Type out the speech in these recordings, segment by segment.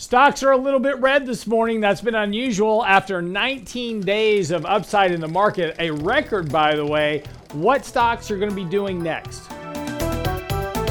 Stocks are a little bit red this morning. That's been unusual after 19 days of upside in the market, a record, by the way. What stocks are going to be doing next?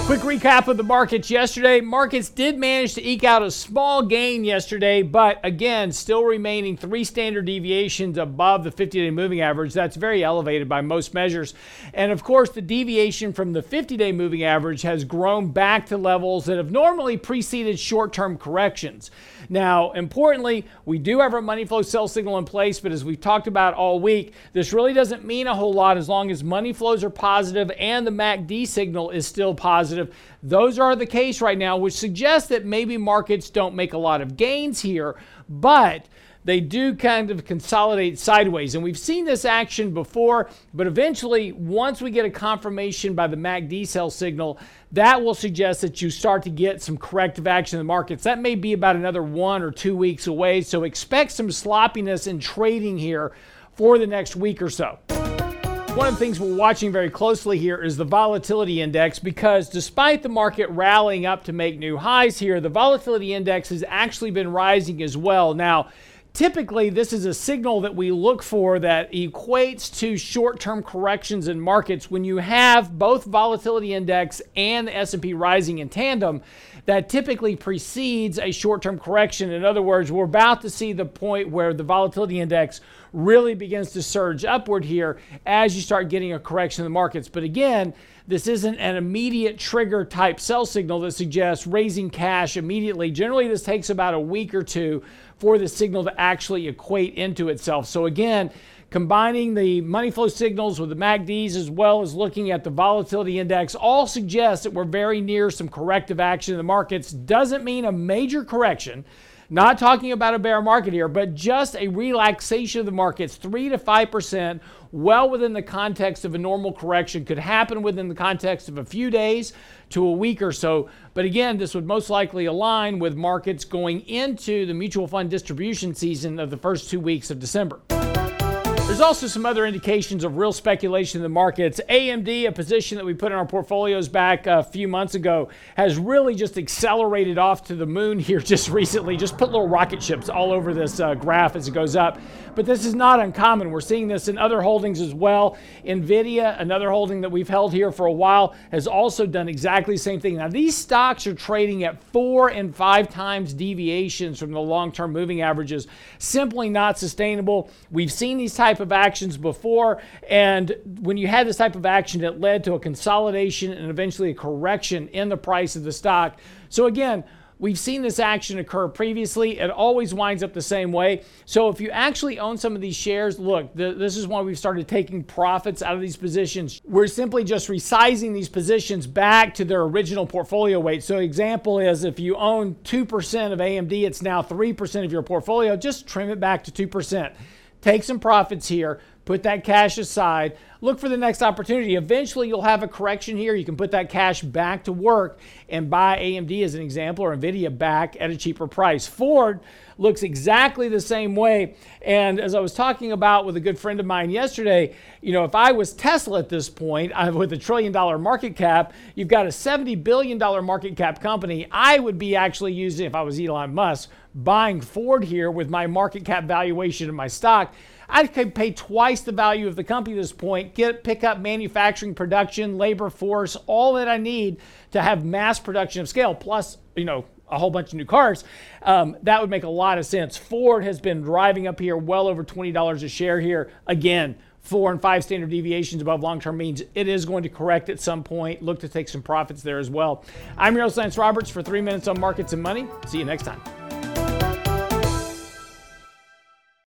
Quick recap of the markets yesterday. Markets did manage to eke out a small gain yesterday, but again, still remaining three standard deviations above the 50 day moving average. That's very elevated by most measures. And of course, the deviation from the 50 day moving average has grown back to levels that have normally preceded short term corrections. Now, importantly, we do have our money flow sell signal in place, but as we've talked about all week, this really doesn't mean a whole lot as long as money flows are positive and the MACD signal is still positive. Those are the case right now, which suggests that maybe markets don't make a lot of gains here, but they do kind of consolidate sideways. And we've seen this action before, but eventually, once we get a confirmation by the MACD sell signal, that will suggest that you start to get some corrective action in the markets. That may be about another one or two weeks away. So expect some sloppiness in trading here for the next week or so. One of the things we're watching very closely here is the volatility index because despite the market rallying up to make new highs here, the volatility index has actually been rising as well. Now, Typically, this is a signal that we look for that equates to short-term corrections in markets when you have both volatility index and the S&P rising in tandem that typically precedes a short-term correction. In other words, we're about to see the point where the volatility index really begins to surge upward here as you start getting a correction in the markets. But again, this isn't an immediate trigger type sell signal that suggests raising cash immediately. Generally, this takes about a week or two for the signal to actually equate into itself. So again, combining the money flow signals with the MACDs as well as looking at the volatility index all suggests that we're very near some corrective action in the markets. Doesn't mean a major correction. Not talking about a bear market here, but just a relaxation of the markets, 3 to 5%, well within the context of a normal correction, could happen within the context of a few days to a week or so. But again, this would most likely align with markets going into the mutual fund distribution season of the first two weeks of December. There's also some other indications of real speculation in the markets. AMD, a position that we put in our portfolios back a few months ago, has really just accelerated off to the moon here just recently. Just put little rocket ships all over this uh, graph as it goes up. But this is not uncommon. We're seeing this in other holdings as well. Nvidia, another holding that we've held here for a while, has also done exactly the same thing. Now, these stocks are trading at four and five times deviations from the long term moving averages. Simply not sustainable. We've seen these type type of actions before. And when you had this type of action, it led to a consolidation and eventually a correction in the price of the stock. So, again, We've seen this action occur previously. It always winds up the same way. So if you actually own some of these shares, look, this is why we've started taking profits out of these positions. We're simply just resizing these positions back to their original portfolio weight. So example is if you own 2% of AMD, it's now 3% of your portfolio. Just trim it back to 2% take some profits here, put that cash aside, look for the next opportunity. Eventually, you'll have a correction here. You can put that cash back to work and buy AMD as an example or Nvidia back at a cheaper price. Ford looks exactly the same way. And as I was talking about with a good friend of mine yesterday, you know, if I was Tesla at this point with a trillion dollar market cap, you've got a $70 billion market cap company. I would be actually using, if I was Elon Musk, buying Ford here with my market cap valuation of my stock. I could pay twice the value of the company at this point, get pick up manufacturing, production, labor force, all that I need to have mass production of scale, plus, you know, a whole bunch of new cars, um, that would make a lot of sense. Ford has been driving up here well over $20 a share here. Again, four and five standard deviations above long term means it is going to correct at some point. Look to take some profits there as well. I'm your host, Roberts, for three minutes on markets and money. See you next time.